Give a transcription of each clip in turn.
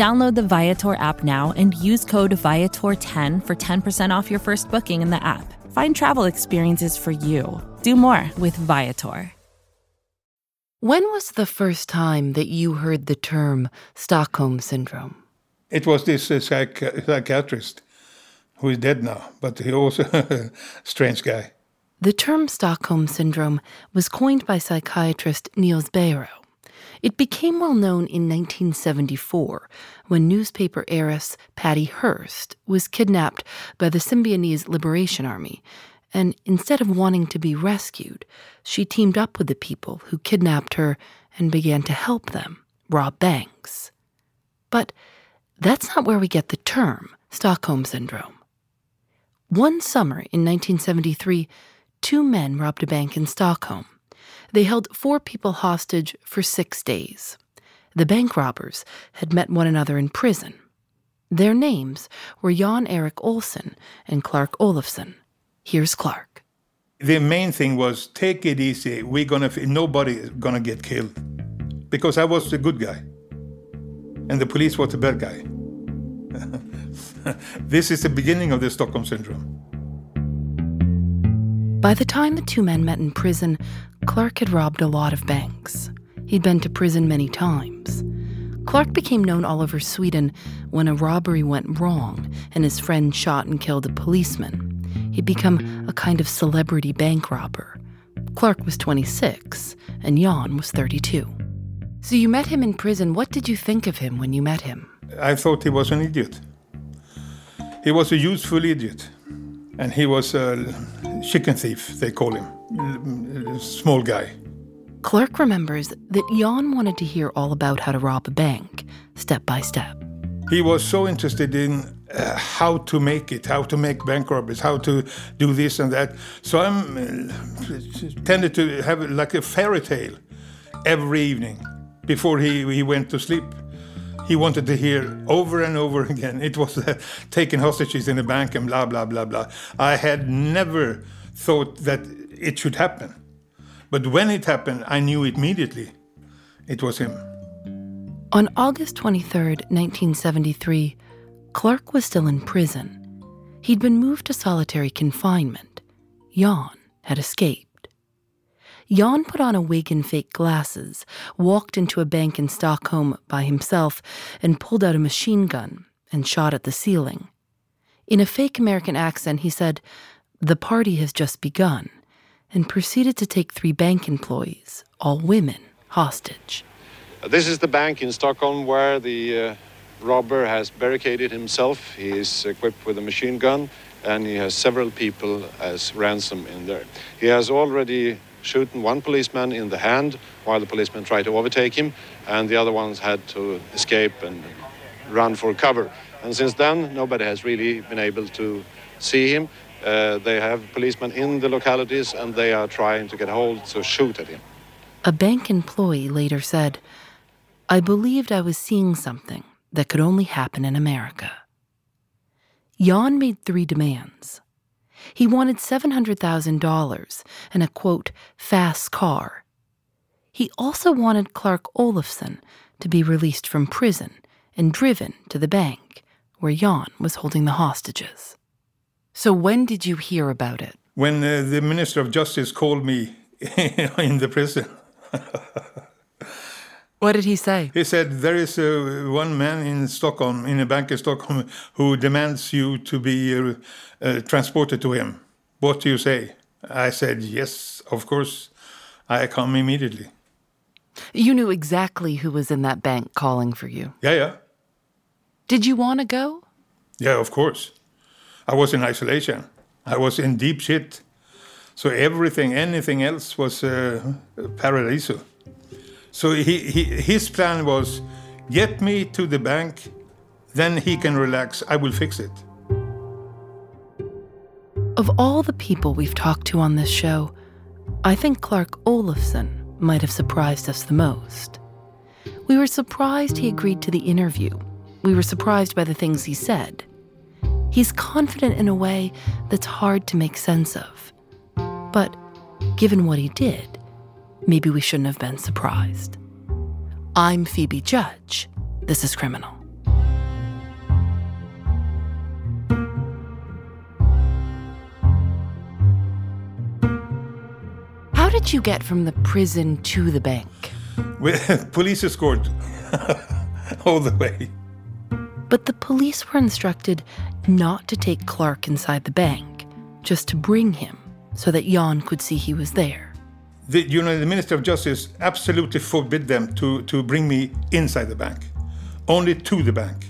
Download the Viator app now and use code Viator10 for 10% off your first booking in the app. Find travel experiences for you. Do more with Viator. When was the first time that you heard the term Stockholm Syndrome? It was this uh, psych- psychiatrist who is dead now, but he also a strange guy. The term Stockholm Syndrome was coined by psychiatrist Nils Bejerot. It became well known in 1974 when newspaper heiress Patty Hearst was kidnapped by the Symbionese Liberation Army, and instead of wanting to be rescued, she teamed up with the people who kidnapped her and began to help them rob banks. But that's not where we get the term Stockholm Syndrome. One summer in 1973, two men robbed a bank in Stockholm. They held four people hostage for six days. The bank robbers had met one another in prison. Their names were Jan Erik Olsson and Clark Olofsson. Here's Clark. The main thing was take it easy. We're gonna nobody is gonna get killed because I was the good guy, and the police was the bad guy. this is the beginning of the Stockholm syndrome. By the time the two men met in prison, Clark had robbed a lot of banks. He'd been to prison many times. Clark became known all over Sweden when a robbery went wrong and his friend shot and killed a policeman. He'd become a kind of celebrity bank robber. Clark was 26 and Jan was 32. So you met him in prison. What did you think of him when you met him? I thought he was an idiot. He was a useful idiot. And he was a chicken thief, they call him. Small guy. Clark remembers that Jan wanted to hear all about how to rob a bank, step by step. He was so interested in uh, how to make it, how to make bank robberies, how to do this and that. So I'm uh, tended to have like a fairy tale every evening before he, he went to sleep. He wanted to hear over and over again. It was uh, taking hostages in a bank and blah, blah, blah, blah. I had never thought that it should happen. But when it happened, I knew immediately it was him. On August 23, 1973, Clark was still in prison. He'd been moved to solitary confinement. Jan had escaped. Jan put on a wig and fake glasses, walked into a bank in Stockholm by himself, and pulled out a machine gun and shot at the ceiling. In a fake American accent, he said, The party has just begun, and proceeded to take three bank employees, all women, hostage. This is the bank in Stockholm where the uh, robber has barricaded himself. He is equipped with a machine gun and he has several people as ransom in there. He has already shooten one policeman in the hand while the policeman tried to overtake him, and the other ones had to escape and run for cover. And since then, nobody has really been able to see him. Uh, they have policemen in the localities and they are trying to get hold to shoot at him. A bank employee later said, I believed I was seeing something that could only happen in America. Jan made three demands. He wanted $700,000 and a quote, fast car. He also wanted Clark Olofsson to be released from prison and driven to the bank where Jan was holding the hostages. So, when did you hear about it? When uh, the Minister of Justice called me in the prison. What did he say? He said, There is uh, one man in Stockholm, in a bank in Stockholm, who demands you to be uh, uh, transported to him. What do you say? I said, Yes, of course. I come immediately. You knew exactly who was in that bank calling for you. Yeah, yeah. Did you want to go? Yeah, of course. I was in isolation. I was in deep shit. So everything, anything else was uh, paradiso. So he, he, his plan was get me to the bank, then he can relax. I will fix it. Of all the people we've talked to on this show, I think Clark Olofsson might have surprised us the most. We were surprised he agreed to the interview. We were surprised by the things he said. He's confident in a way that's hard to make sense of. But given what he did, maybe we shouldn't have been surprised. I'm Phoebe Judge. This is Criminal. How did you get from the prison to the bank? With police escort all the way. But the police were instructed not to take Clark inside the bank, just to bring him so that Jan could see he was there. The, you know, the Minister of Justice absolutely forbid them to, to bring me inside the bank, only to the bank,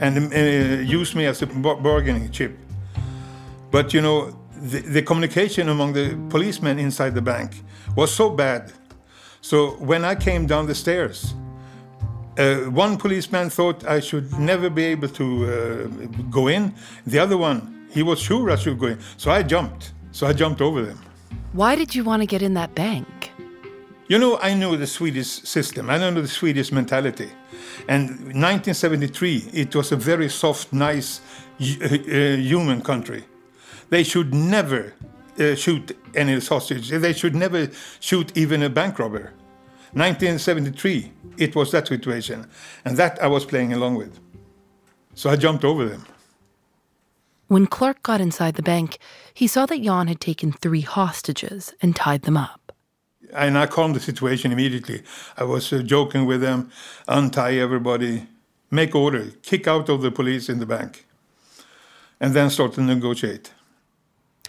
and uh, use me as a bargaining chip. But you know, the, the communication among the policemen inside the bank was so bad. So when I came down the stairs, uh, one policeman thought I should never be able to uh, go in. The other one, he was sure I should go in. So I jumped. So I jumped over them. Why did you want to get in that bank? You know, I know the Swedish system. I know the Swedish mentality. And 1973, it was a very soft, nice, uh, human country. They should never uh, shoot any hostage. They should never shoot even a bank robber. 1973, it was that situation. And that I was playing along with. So I jumped over them. When Clark got inside the bank, he saw that Jan had taken three hostages and tied them up. And I calmed the situation immediately. I was uh, joking with them, untie everybody, make order, kick out of the police in the bank, and then start to negotiate.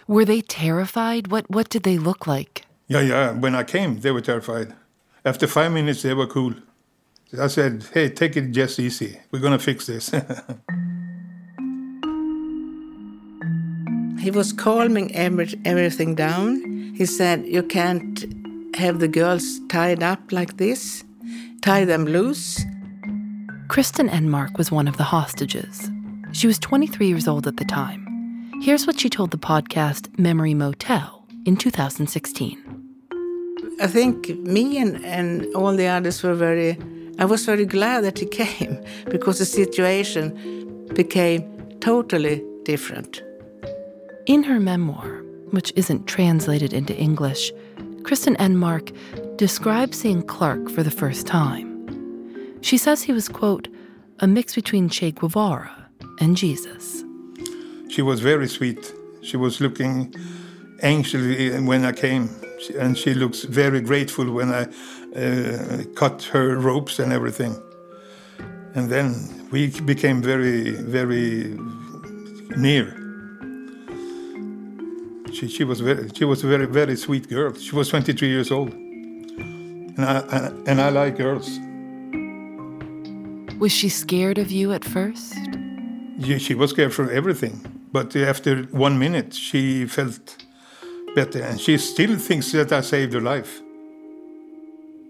Were they terrified? What what did they look like? Yeah, yeah. When I came, they were terrified. After five minutes, they were cool. I said, "Hey, take it just easy. We're gonna fix this." he was calming every, everything down. He said, "You can't have the girls tied up like this. Tie them loose." Kristin Enmark was one of the hostages. She was 23 years old at the time. Here's what she told the podcast Memory Motel in 2016. I think me and, and all the others were very, I was very glad that he came because the situation became totally different. In her memoir, which isn't translated into English, Kristin Enmark describes seeing Clark for the first time. She says he was, quote, a mix between Che Guevara and Jesus. She was very sweet. She was looking anxiously when I came, and she looks very grateful when I uh, cut her ropes and everything. And then we became very, very near. She, she was very, she was a very, very sweet girl. She was 23 years old, and I, and I like girls. Was she scared of you at first? Yeah, she was scared for everything. But after one minute, she felt better, and she still thinks that I saved her life.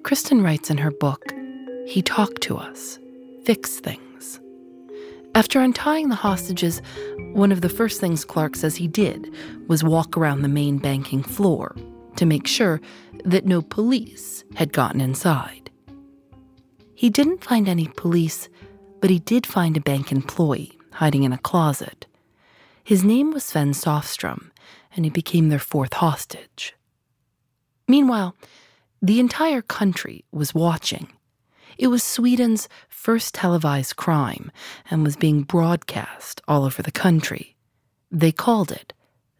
Kristin writes in her book, He talked to us, fix things. After untying the hostages, one of the first things Clark says he did was walk around the main banking floor to make sure that no police had gotten inside. He didn't find any police, but he did find a bank employee hiding in a closet. His name was Sven Säfström, and he became their fourth hostage. Meanwhile, the entire country was watching. It was Sweden's first televised crime and was being broadcast all over the country. They called it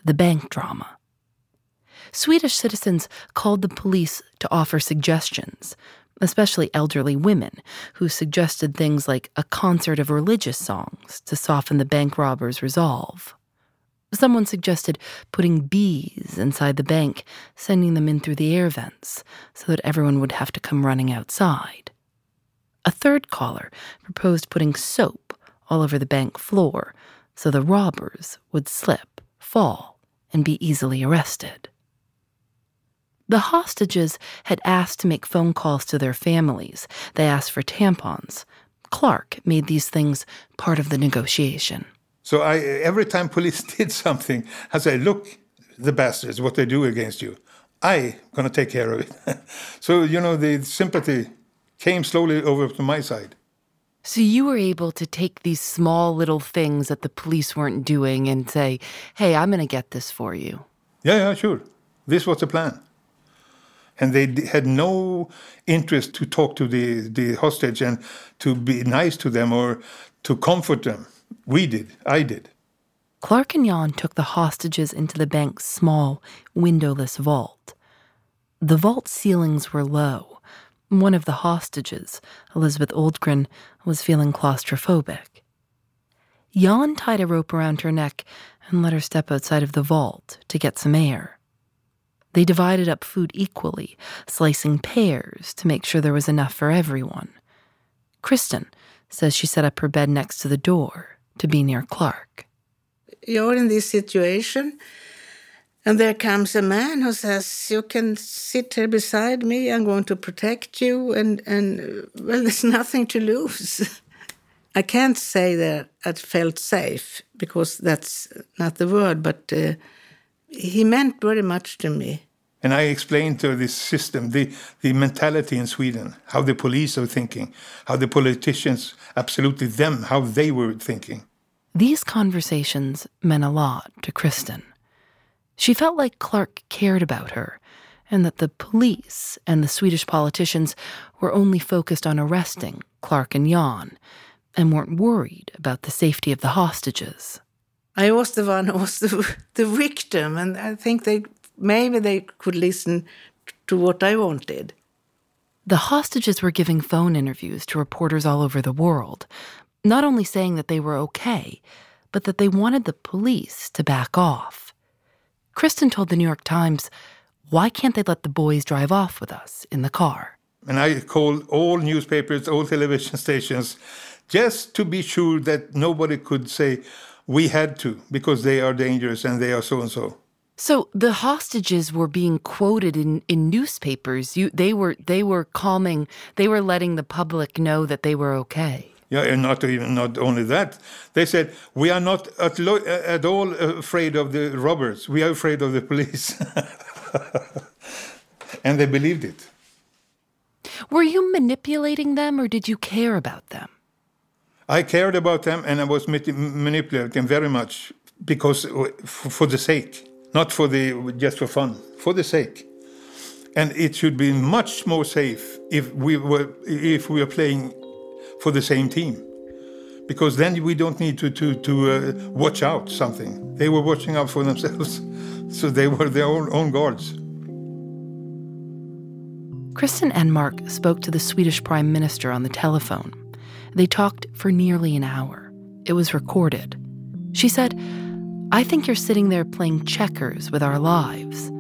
the bank drama. Swedish citizens called the police to offer suggestions. especially elderly women who suggested things like a concert of religious songs to soften the bank robbers' resolve. Someone suggested putting bees inside the bank, sending them in through the air vents so that everyone would have to come running outside. A third caller proposed putting soap all over the bank floor so the robbers would slip, fall, and be easily arrested. The hostages had asked to make phone calls to their families. They asked for tampons. Clark made these things part of the negotiation. So I, every time police did something, I say, "Look, the bastards, what they do against you. I gonna take care of it." so you know, the sympathy came slowly over to my side. So you were able to take these small little things that the police weren't doing and say, "Hey, I'm gonna get this for you." Yeah, yeah, sure. This was the plan. And they had no interest to talk to the, the hostage and to be nice to them or to comfort them. We did. I did. Clark and Jan took the hostages into the bank's small, windowless vault. The vault ceilings were low. One of the hostages, Elizabeth Oldgren, was feeling claustrophobic. Jan tied a rope around her neck and let her step outside of the vault to get some air. They divided up food equally, slicing pears to make sure there was enough for everyone. Kristin says she set up her bed next to the door to be near Clark. You're in this situation, and there comes a man who says, You can sit here beside me, I'm going to protect you, and, and well, there's nothing to lose. I can't say that I felt safe because that's not the word, but uh, he meant very much to me. And I explained to this system the, the mentality in Sweden, how the police are thinking, how the politicians, absolutely them, how they were thinking. These conversations meant a lot to Kristin. She felt like Clark cared about her, and that the police and the Swedish politicians were only focused on arresting Clark and Jan, and weren't worried about the safety of the hostages. I was the one who was the, the victim, and I think they maybe they could listen to what I wanted. The hostages were giving phone interviews to reporters all over the world, not only saying that they were okay, but that they wanted the police to back off. Kristin told the New York Times, Why can't they let the boys drive off with us in the car? And I called all newspapers, all television stations, just to be sure that nobody could say, We had to, because they are dangerous and they are so and so. So the hostages were being quoted in, in newspapers. You, they were they were calming. They were letting the public know that they were okay. Yeah, and not even not only that, they said we are not at, lo- uh, at all afraid of the robbers. We are afraid of the police, and they believed it. Were you manipulating them, or did you care about them? I cared about them, and I was manipulating them very much because uh, for the sake not for the just for fun, for the sake. And it should be much more safe if we were if we are playing for the same team, because then we don't need to to to uh, watch out something. They were watching out for themselves, so they were their own own guards. Kristin Enmark spoke to the Swedish Prime Minister on the telephone. They talked for nearly an hour. It was recorded. She said, I think you're sitting there playing checkers with our lives.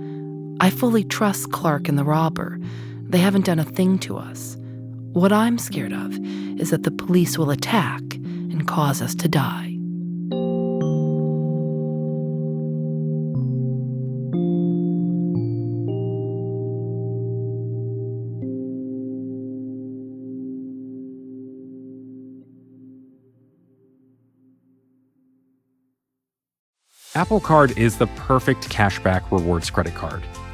I fully trust Clark and the robber. They haven't done a thing to us. What I'm scared of is that the police will attack and cause us to die. Apple Card is the perfect cashback rewards credit card.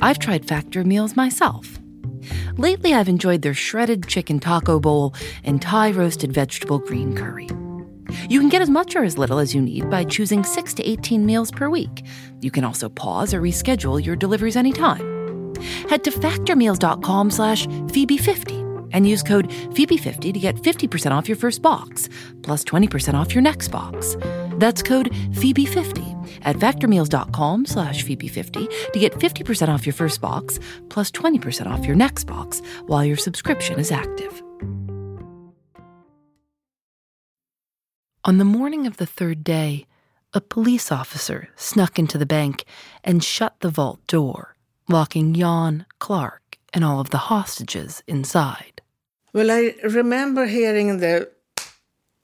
I've tried Factor meals myself. Lately, I've enjoyed their shredded chicken taco bowl and Thai roasted vegetable green curry. You can get as much or as little as you need by choosing 6 to 18 meals per week. You can also pause or reschedule your deliveries anytime. Head to factormeals.com slash Phoebe50 and use code Phoebe50 to get 50% off your first box, plus 20% off your next box. That's code Phoebe50 at factormeals.com slash Phoebe50 to get 50% off your first box, plus 20% off your next box while your subscription is active. On the morning of the third day, a police officer snuck into the bank and shut the vault door locking Jan, Clark, and all of the hostages inside. Well, I remember hearing the,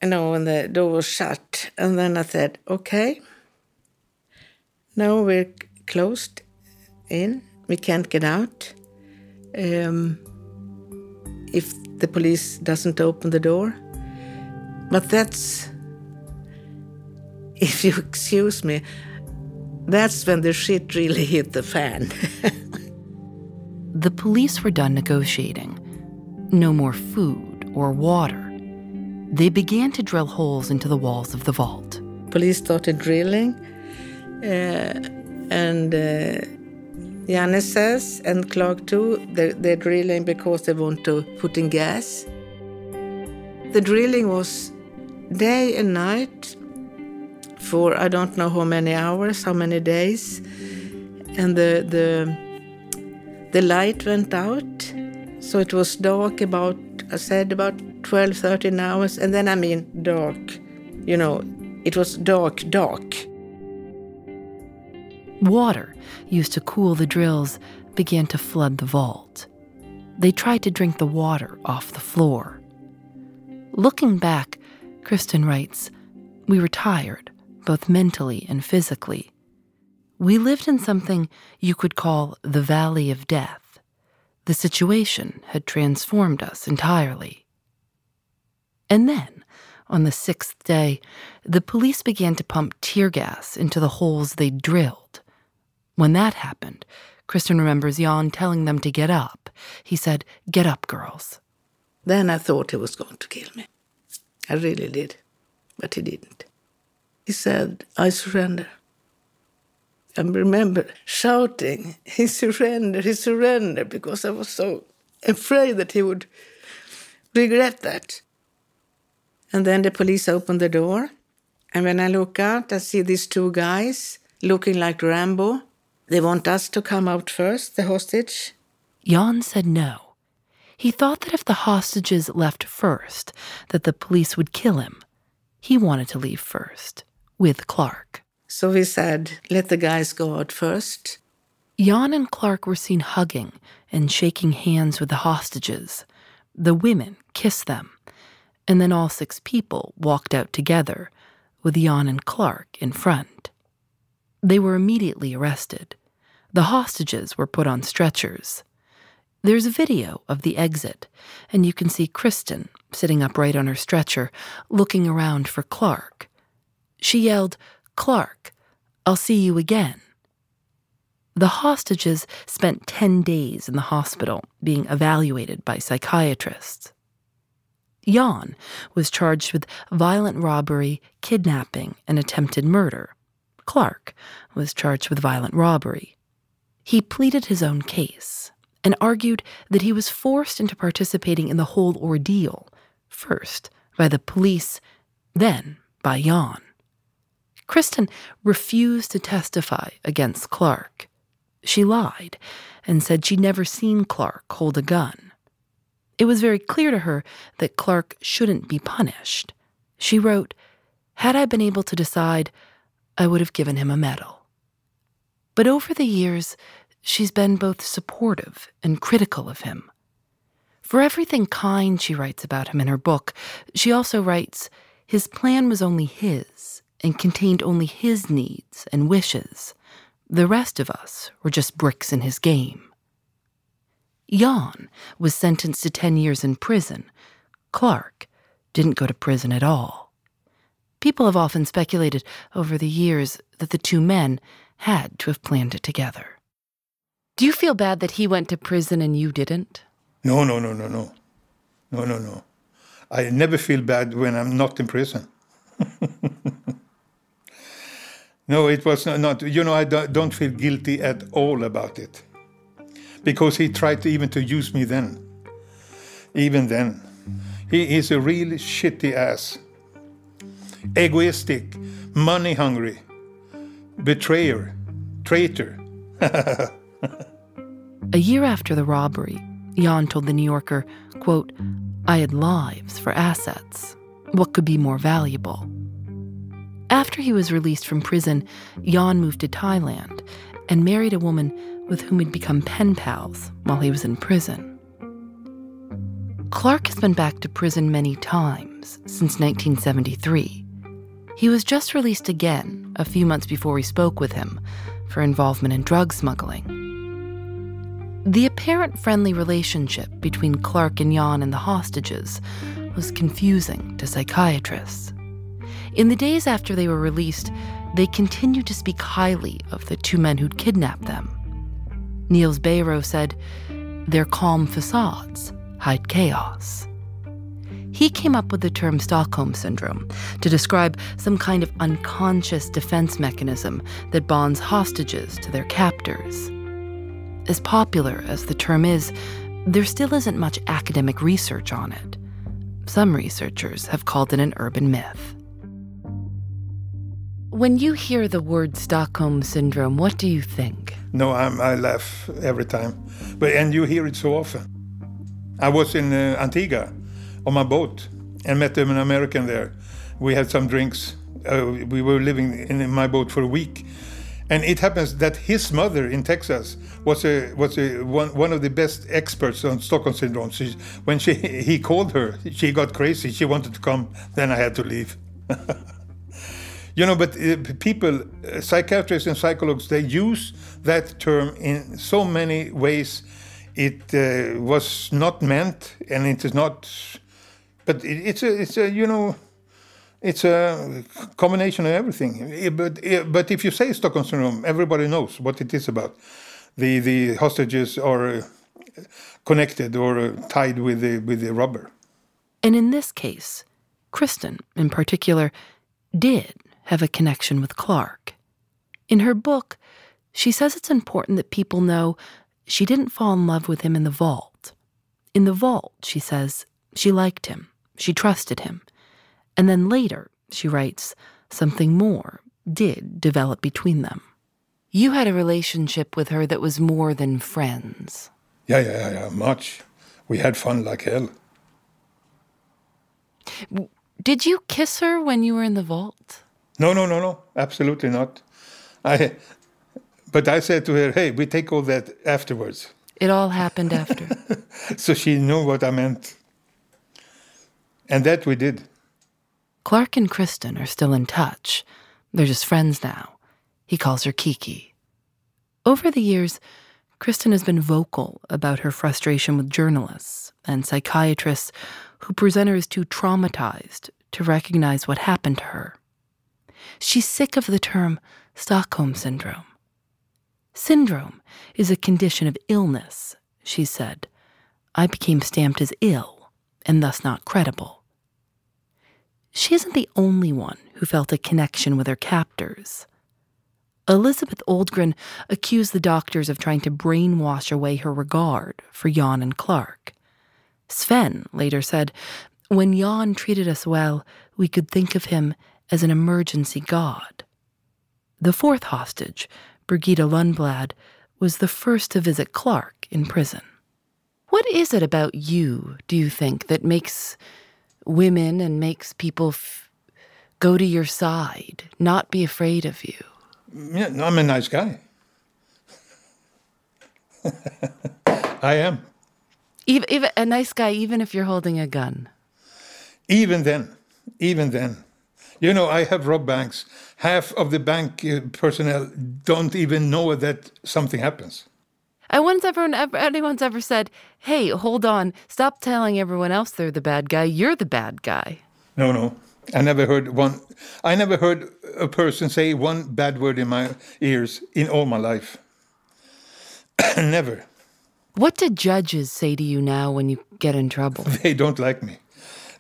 you know, when the door was shut, and then I said, okay, now we're closed in, we can't get out. Um, if the police doesn't open the door. But that's, if you excuse me, that's when the shit really hit the fan. the police were done negotiating. No more food or water. They began to drill holes into the walls of the vault. Police started drilling, uh, and uh, says, and Clark too, they're, they're drilling because they want to put in gas. The drilling was day and night for I don't know how many hours, how many days, and the the the light went out, so it was dark about I said about 12, 13 hours, and then I mean dark, you know, it was dark, dark. Water used to cool the drills began to flood the vault. They tried to drink the water off the floor. Looking back, Kristin writes, We were tired both mentally and physically. We lived in something you could call the valley of death. The situation had transformed us entirely. And then, on the sixth day, the police began to pump tear gas into the holes they drilled. When that happened, Kristin remembers Jan telling them to get up. He said, Get up, girls. Then I thought he was going to kill me. I really did, but he didn't. He said, I surrender. I remember shouting, He surrendered, he surrendered, because I was so afraid that he would regret that. And then the police opened the door. And when I look out, I see these two guys looking like Rambo. They want us to come out first, the hostage. Jan said no. He thought that if the hostages left first, that the police would kill him. He wanted to leave first with Clark. So we said, let the guys go out first. Jan and Clark were seen hugging and shaking hands with the hostages. The women kissed them. And then all six people walked out together, with Jan and Clark in front. They were immediately arrested. The hostages were put on stretchers. There's a video of the exit, and you can see Kristin sitting upright on her stretcher, looking around for Clark. She yelled, Clark, I'll see you again. The hostages spent 10 days in the hospital being evaluated by psychiatrists. Jan was charged with violent robbery, kidnapping, and attempted murder. Clark was charged with violent robbery. He pleaded his own case and argued that he was forced into participating in the whole ordeal, first by the police, then by Jan. Kristin refused to testify against Clark. She lied and said she'd never seen Clark hold a gun. It was very clear to her that Clark shouldn't be punished. She wrote, Had I been able to decide, I would have given him a medal. But over the years, she's been both supportive and critical of him. For everything kind she writes about him in her book, she also writes his plan was only his and contained only his needs and wishes. The rest of us were just bricks in his game. Jan was sentenced to 10 years in prison. Clark didn't go to prison at all. People have often speculated over the years that the two men had to have planned it together. Do you feel bad that he went to prison and you didn't? No, no, no, no, no. No, no, no. I never feel bad when I'm not in prison. no, it was not, not, you know, I don't feel guilty at all about it. Because he tried to, even to use me then. Even then. He is a really shitty ass. Egoistic, money hungry, betrayer, traitor. a year after the robbery, Jan told the New Yorker, quote, I had lives for assets. What could be more valuable? After he was released from prison, Jan moved to Thailand and married a woman with whom he'd become pen pals while he was in prison. Clark has been back to prison many times since 1973. He was just released again a few months before we spoke with him for involvement in drug smuggling. The apparent friendly relationship between Clark and Jan and the hostages was confusing to psychiatrists. In the days after they were released, they continued to speak highly of the two men who'd kidnapped them. Nils Bejerot said, Their calm facades hide chaos. He came up with the term Stockholm Syndrome to describe some kind of unconscious defense mechanism that bonds hostages to their captors. As popular as the term is, there still isn't much academic research on it. Some researchers have called it an urban myth. When you hear the word Stockholm Syndrome, what do you think? No, I'm, i laugh every time. But, and you hear it so often. I was in uh, Antigua on my boat and met an American there. We had some drinks. Uh, we were living in my boat for a week. And it happens that his mother in Texas was a was a one, one of the best experts on Stockholm syndrome. She, when she he called her, she got crazy. She wanted to come. Then I had to leave. you know, but uh, people, uh, psychiatrists and psychologists, they use that term in so many ways it uh, was not meant, and it is not. But it, it's a, it's a, you know, it's a combination of everything. But but if you say Stockholm syndrome, everybody knows what it is about. The the hostages are connected or tied with the with the robber. And in this case, Kristin, in particular, did have a connection with Clark. In her book, she says it's important that people know she didn't fall in love with him in the vault. In the vault, she says, she liked him, she trusted him. And then later, she writes, something more did develop between them. You had a relationship with her that was more than friends. Yeah, yeah, yeah, much. We had fun like hell. Did you kiss her when you were in the vault? No, no, no, no, absolutely not. I but I said to her, hey, we take all that afterwards. It all happened after. so she knew what I meant. And that we did. Clark and Kristin are still in touch. They're just friends now. He calls her Kiki. Over the years, Kristin has been vocal about her frustration with journalists and psychiatrists who present her as too traumatized to recognize what happened to her. She's sick of the term Stockholm Syndrome. Syndrome is a condition of illness, she said. I became stamped as ill and thus not credible. She isn't the only one who felt a connection with her captors. Elizabeth Oldgren accused the doctors of trying to brainwash away her regard for Jan and Clark. Sven later said, When Jan treated us well, we could think of him as an emergency god. The fourth hostage, Birgitta Lundblad, was the first to visit Clark in prison. What is it about you, do you think, that makes women and makes people f- go to your side, not be afraid of you? Yeah, I'm a nice guy. I am. Even, even a nice guy, even if you're holding a gun. Even then, even then. You know, I have robbed banks. Half of the bank uh, personnel don't even know that something happens. I once everyone, ever, anyone's ever said, hey, hold on, stop telling everyone else they're the bad guy. You're the bad guy. No, no. I never heard one. I never heard a person say one bad word in my ears in all my life. never. What do judges say to you now when you get in trouble? They don't like me.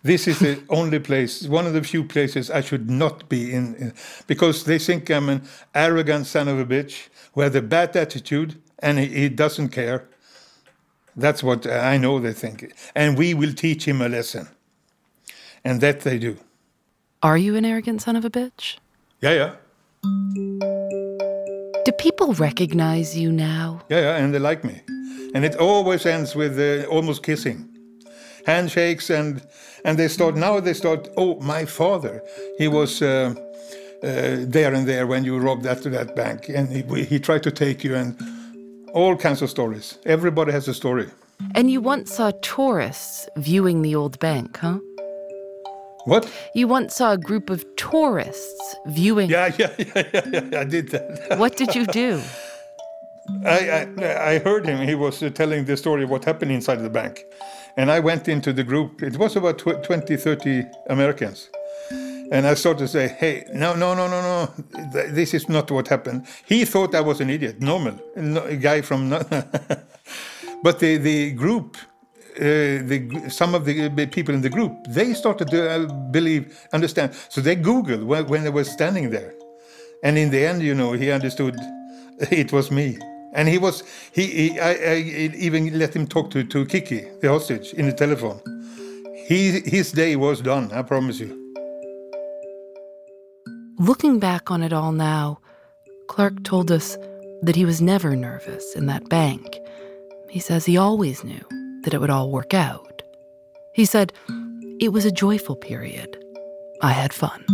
This is the only place, one of the few places I should not be in, in, because they think I'm an arrogant son of a bitch who has a bad attitude and he, he doesn't care. That's what I know they think. And we will teach him a lesson. And that they do. Are you an arrogant son of a bitch? Yeah, yeah. Do people recognize you now? Yeah, yeah, and they like me. And it always ends with uh, almost kissing. Handshakes and and they start now they start oh my father he was uh, uh, there and there when you robbed that to that bank. And he, he tried to take you and all kinds of stories. Everybody has a story. And you once saw tourists viewing the old bank, huh? what? You once saw a group of tourists viewing. yeah yeah yeah yeah, yeah I did that. What did you do? I, I I heard him. He was uh, telling the story of what happened inside the bank and I went into the group it was about tw 20 30 Americans and I started to say, hey, no, no, no, no, no, th- this is not what happened. He thought I was an idiot, normal, no- a guy from. But the, the group, uh, the, some of the uh, people in the group, they started to uh, believe, understand. So they Googled when, when they were standing there. And in the end, you know, he understood it was me. And he was, he, he I, I even let him talk to, to Kiki, the hostage, in the telephone. He, his day was done, I promise you. Looking back on it all now, Clark told us that he was never nervous in that bank. He says he always knew that it would all work out. He said, It was a joyful period. I had fun.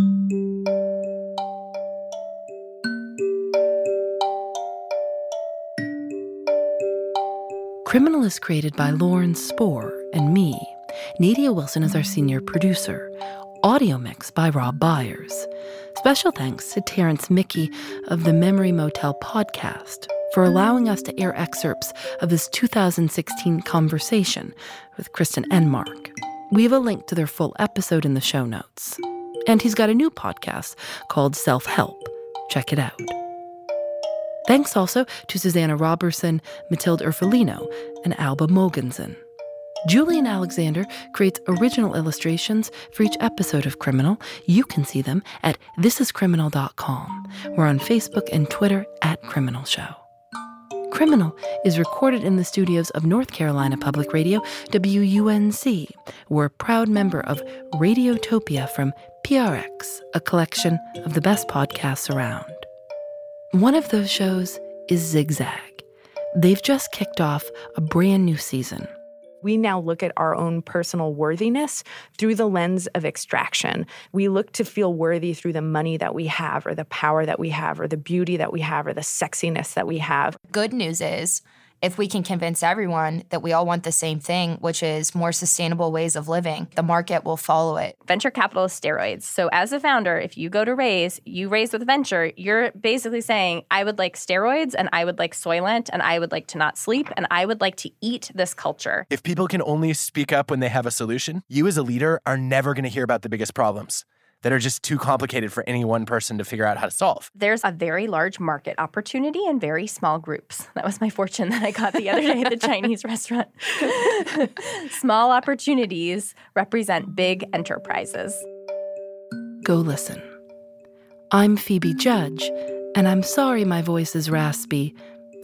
Criminal is created by Lauren Spohr and me. Nadia Wilson is our senior producer. Audio mix by Rob Byers. Special thanks to Terence Mickey of the Memory Motel podcast for allowing us to air excerpts of his 2016 conversation with Kristin Enmark. We have a link to their full episode in the show notes. And he's got a new podcast called Self Help. Check it out. Thanks also to Susanna Robertson, Matilde Urfolino, and Alba Mogensen. Julienne Alexander creates original illustrations for each episode of Criminal. You can see them at thisiscriminal.com. We're on Facebook and Twitter at Criminal Show. Criminal is recorded in the studios of North Carolina Public Radio, WUNC. We're a proud member of Radiotopia from PRX, a collection of the best podcasts around. One of those shows is Zigzag. They've just kicked off a brand new season. We now look at our own personal worthiness through the lens of extraction. We look to feel worthy through the money that we have, or the power that we have, or the beauty that we have, or the sexiness that we have. Good news is, if we can convince everyone that we all want the same thing, which is more sustainable ways of living, the market will follow it. venture capital is steroids. So as a founder, if you go to raise, you raise with venture, you're basically saying, I would like steroids and I would like Soylent and I would like to not sleep and I would like to eat this culture. If people can only speak up when they have a solution, you as a leader are never going to hear about the biggest problems that are just too complicated for any one person to figure out how to solve. There's a very large market opportunity in very small groups. That was my fortune that I got the other day at the Chinese restaurant. small opportunities represent big enterprises. Go listen. I'm Phoebe Judge, and I'm sorry my voice is raspy.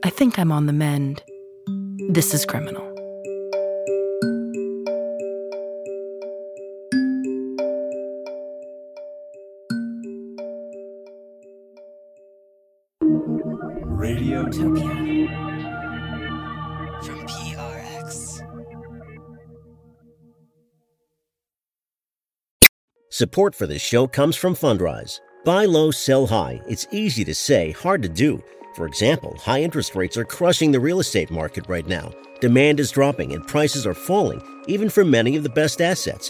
I think I'm on the mend. This is criminal. Radiotopia. From PRX. Support for this show comes from Fundrise. Buy low, sell high. It's easy to say, hard to do. For example, high interest rates are crushing the real estate market right now. Demand is dropping and prices are falling, even for many of the best assets.